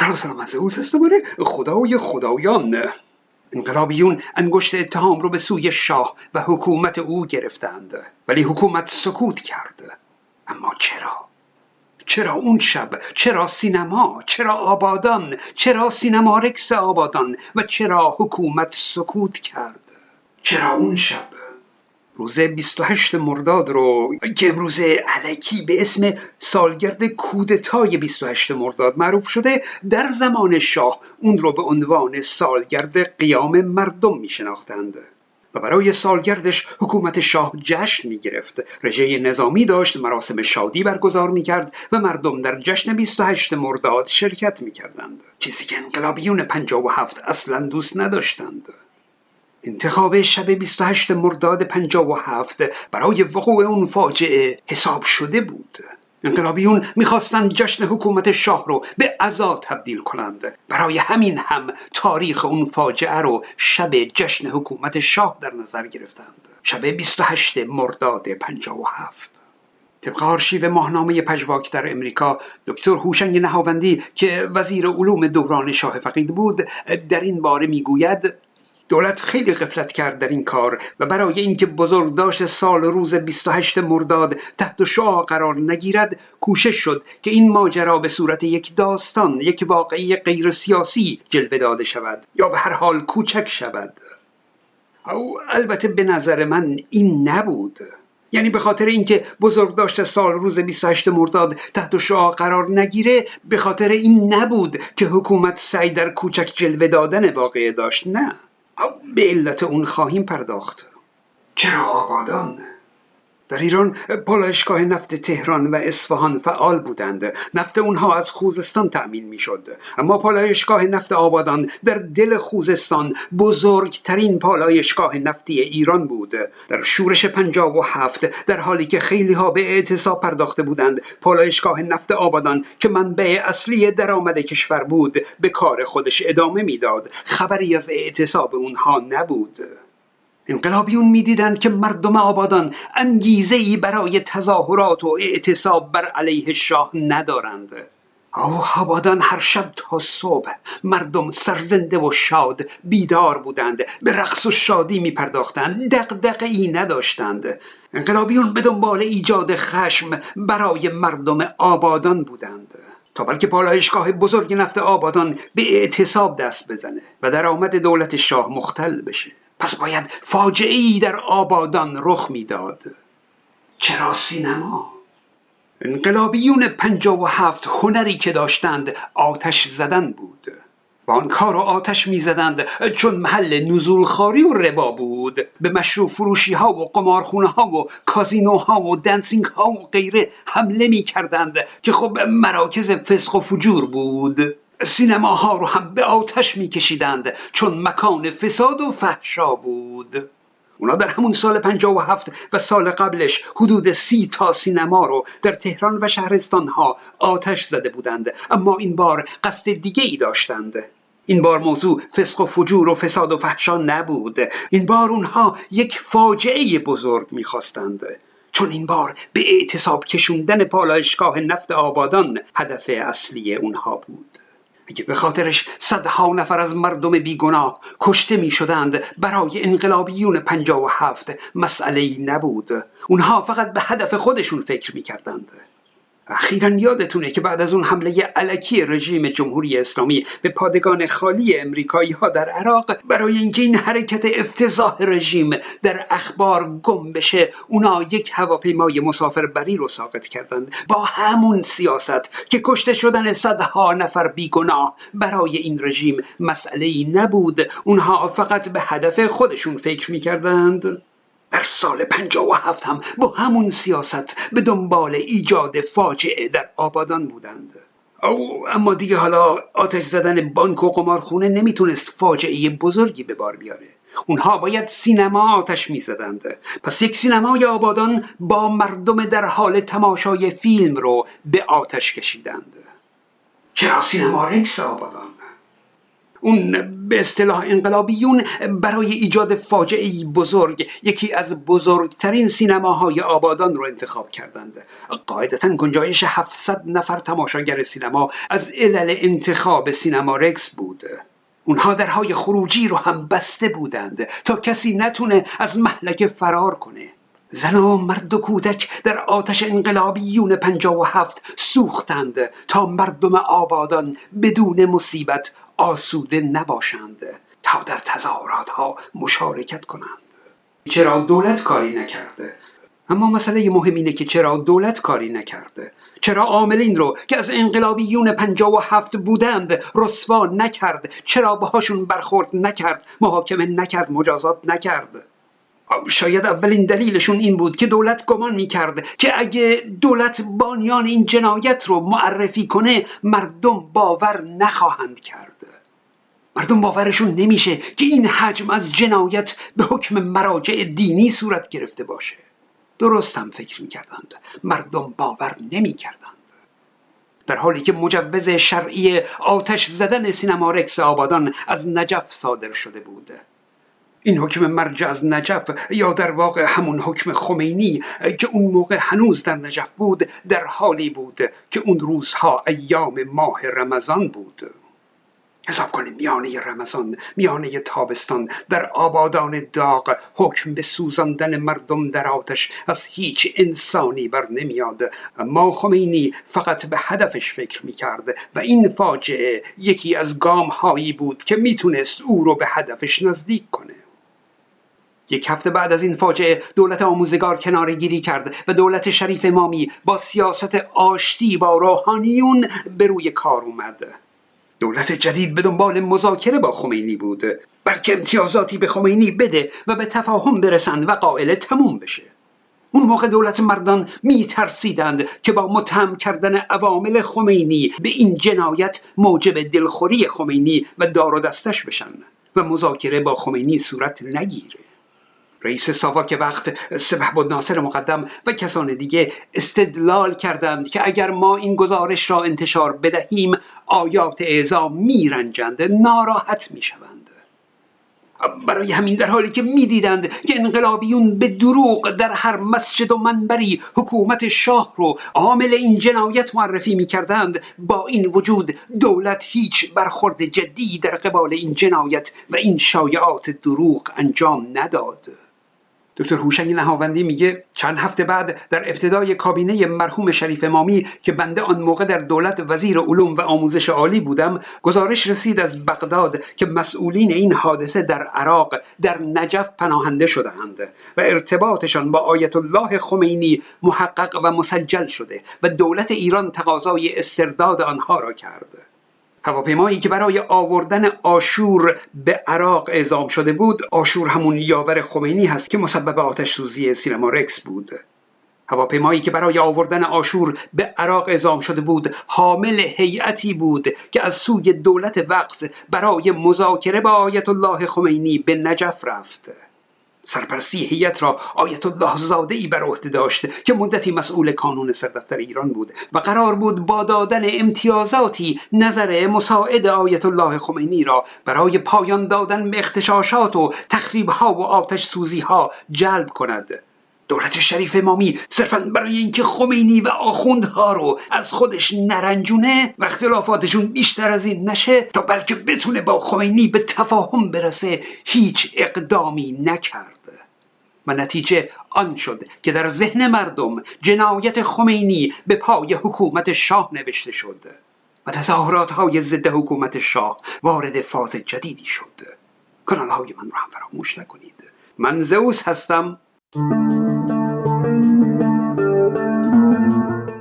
سلام سلام از اوز استواره خدای خدایان انقلابیون انگشت اتهام رو به سوی شاه و حکومت او گرفتند ولی حکومت سکوت کرد اما چرا؟ چرا اون شب؟ چرا سینما؟ چرا آبادان؟ چرا سینما رکس آبادان؟ و چرا حکومت سکوت کرد؟ چرا اون شب؟ روز 28 مرداد رو که امروز علکی به اسم سالگرد کودتای 28 مرداد معروف شده در زمان شاه اون رو به عنوان سالگرد قیام مردم می شناختند و برای سالگردش حکومت شاه جشن می گرفت رژه نظامی داشت مراسم شادی برگزار می کرد و مردم در جشن 28 مرداد شرکت می کردند چیزی که انقلابیون 57 اصلا دوست نداشتند. انتخاب شب 28 مرداد 57 برای وقوع اون فاجعه حساب شده بود. انقلابیون می‌خواستند جشن حکومت شاه رو به عزا تبدیل کنند. برای همین هم تاریخ اون فاجعه رو شب جشن حکومت شاه در نظر گرفتند. شب 28 مرداد 57 طبق آرشیو ماهنامه پژواک در امریکا دکتر هوشنگ نهاوندی که وزیر علوم دوران شاه فقید بود در این باره می‌گوید دولت خیلی غفلت کرد در این کار و برای اینکه بزرگداشت سال روز 28 مرداد تحت شعا قرار نگیرد کوشش شد که این ماجرا به صورت یک داستان یک واقعی غیر سیاسی جلوه داده شود یا به هر حال کوچک شود. او البته به نظر من این نبود. یعنی به خاطر اینکه بزرگداشت سال روز 28 مرداد تحت شعا قرار نگیره به خاطر این نبود که حکومت سعی در کوچک جلوه دادن واقعه داشت نه. به علت اون خواهیم پرداخت. چرا آبادان؟ در ایران پالایشگاه نفت تهران و اصفهان فعال بودند. نفت اونها از خوزستان تأمین می‌شد. اما پالایشگاه نفت آبادان در دل خوزستان بزرگترین پالایشگاه نفتی ایران بود. در شورش پنجاب و هفت در حالی که خیلی ها به اعتصاب پرداخته بودند پالایشگاه نفت آبادان که منبع اصلی درآمد کشور بود به کار خودش ادامه می‌داد. خبری از اعتصاب اونها نبود. انقلابیون می‌دیدند که مردم آبادان انگیزه ای برای تظاهرات و اعتصاب بر علیه شاه ندارند. او آبادان هر شب تا صبح مردم سرزنده و شاد بیدار بودند. به رقص و شادی می پرداختند دقدقه ای نداشتند. انقلابیون به دنبال ایجاد خشم برای مردم آبادان بودند. تا بلکه پالایشگاه بزرگ نفت آبادان به اعتصاب دست بزنه و درآمد دولت شاه مختل بشه. پس باید فاجعه ای در آبادان رخ می‌داد. چرا سینما؟ انقلابیون پنجا و هفت هنری که داشتند آتش زدن بود. با آن کار و آتش می‌زدند چون محل نزول خاری و ربا بود. به مشروع فروشی ها و قمارخونه ها و کازینوها و دنسینگ ها و غیره حمله می کردند که خب مراکز فسق و فجور بود. سینماها رو هم به آتش میکشیدند چون مکان فساد و فحشا بود. اونا در همون سال 57 و سال قبلش حدود سی تا سینما رو در تهران و شهرستان ها آتش زده بودند اما این بار قصد دیگه ای داشتند. این بار موضوع فسق و فجور و فساد و فحشا نبود. این بار اونها یک فاجعه بزرگ می‌خواستند. چون این بار به اعتصاب کشوندن پالایشگاه نفت آبادان هدف اصلی اونها بود. اگه به خاطرش صدها نفر از مردم بیگناه کشته می شدند برای انقلابیون پنجا و هفت. مسئله ای نبود. اونها فقط به هدف خودشون فکر می کردند اخیرا یادتونه که بعد از اون حمله علکی رژیم جمهوری اسلامی به پادگان خالی امریکایی ها در عراق برای اینکه این حرکت افتضاح رژیم در اخبار گم بشه اونا یک هواپیمای مسافربری رو ساقط کردند. با همون سیاست که کشته شدن صدها نفر بیگناه برای این رژیم مسئله ای نبود اونها فقط به هدف خودشون فکر می‌کردند. در سال هفت هم با همون سیاست به دنبال ایجاد فاجعه در آبادان بودند. او اما دیگه حالا آتش زدن بانک و قمارخونه نمی‌تونست فاجعه بزرگی به بار بیاره. اونها باید سینما آتش می‌زدند. پس یک سینمای آبادان با مردم در حال تماشای فیلم رو به آتش کشیدند. چرا سینما رکس آبادان؟ اون به اصطلاح انقلابیون برای ایجاد فاجعه بزرگ یکی از بزرگترین سینماهای آبادان رو انتخاب کردند. قاعدتا گنجایش 700 نفر تماشاگر سینما از علل انتخاب سینما رکس بود. اونها درهای خروجی رو هم بسته بودند تا کسی نتونه از محلک فرار کنه. زن و مرد و کودک در آتش انقلابیون پنجا و هفت سوختند تا مردم آبادان بدون مصیبت آسوده نباشند تا در تظاهرات ها مشارکت کنند. چرا دولت کاری نکرده؟ اما مسئله مهم اینه که چرا دولت کاری نکرده؟ چرا عاملین رو که از انقلابیون پنجا و هفت بودند رسوا نکرد؟ چرا باهاشون برخورد نکرد؟ محاکمه نکرد؟ مجازات نکرد؟ شاید اولین دلیلشون این بود که دولت گمان می‌کرد که اگه دولت بانیان این جنایت رو معرفی کنه مردم باور نخواهند کرد. مردم باورشون نمیشه که این حجم از جنایت به حکم مراجع دینی صورت گرفته باشه. درست هم فکر می‌کردند. مردم باور نمی‌کردند. در حالی که مجوز شرعی آتش زدن سینما رکس آبادان از نجف صادر شده بود. این حکم مرجع از نجف یا در واقع همون حکم خمینی که اون موقع هنوز در نجف بود در حالی بود که اون روزها ایام ماه رمضان بود. حساب کنید میانه رمضان میانه تابستان در آبادان داغ حکم به سوزاندن مردم در آتش از هیچ انسانی بر نمیاد. ما خمینی فقط به هدفش فکر می‌کرد و این فاجعه یکی از گام هایی بود که می‌تونست او رو به هدفش نزدیک کنه. یک هفته بعد از این فاجعه دولت آموزگار کناره گیری کرد و دولت شریف امامی با سیاست آشتی با روحانیون به روی کار اومد. دولت جدید به دنبال مذاکره با خمینی بود. بلکه امتیازاتی به خمینی بده و به تفاهم برسند و قائل تموم بشه. اون موقع دولت مردان می ترسیدند که با متهم کردن عوامل خمینی به این جنایت موجب دلخوری خمینی و دار و دستش بشن و مذاکره با خمینی صورت نگیره. رئیس ساواک وقت سبح بود ناصر مقدم و کسان دیگه استدلال کردند که اگر ما این گزارش را انتشار بدهیم آیات اعزام میرنجند ناراحت می‌شوند. برای همین در حالی که می‌دیدند که انقلابیون به دروغ در هر مسجد و منبری حکومت شاه رو عامل این جنایت معرفی می‌کردند با این وجود دولت هیچ برخورد جدی در قبال این جنایت و این شایعات دروغ انجام نداد. دکتر هوشنگ نهاوندی میگه چند هفته بعد در ابتدای کابینه مرحوم شریف امامی که بنده آن موقع در دولت وزیر علوم و آموزش عالی بودم گزارش رسید از بغداد که مسئولین این حادثه در عراق در نجف پناهنده شدهاند و ارتباطشان با آیت الله خمینی محقق و مسجل شده و دولت ایران تقاضای استرداد آنها را کرد. هواپیمایی که برای آوردن آشور به عراق اعزام شده بود آشور همون یاور خمینی هست که مسبب آتش سوزی سینما رکس بود. هواپیمایی که برای آوردن آشور به عراق اعزام شده بود حامل هیئتی بود که از سوی دولت وقت برای مذاکره با آیت الله خمینی به نجف رفت. سرپرستی هیئت را آیت الله زاده ای بر عهده داشت که مدتی مسئول کانون سردفتر ایران بود و قرار بود با دادن امتیازاتی نظر مساعد آیت الله خمینی را برای پایان دادن به اختشاشات و ها و آتش سوزی ها جلب کند. دولت شریف امامی صرفا برای اینکه خمینی و آخوندها رو از خودش نرنجونه و اختلافاتشون بیشتر از این نشه تا بلکه بتونه با خمینی به تفاهم برسه هیچ اقدامی نکرد. و نتیجه آن شد که در ذهن مردم جنایت خمینی به پای حکومت شاه نوشته شد و تظاهرات های ضد حکومت شاه وارد فاز جدیدی شد. کانال های من رو هم فراموش نکنید. من زئوس هستم. Thank you.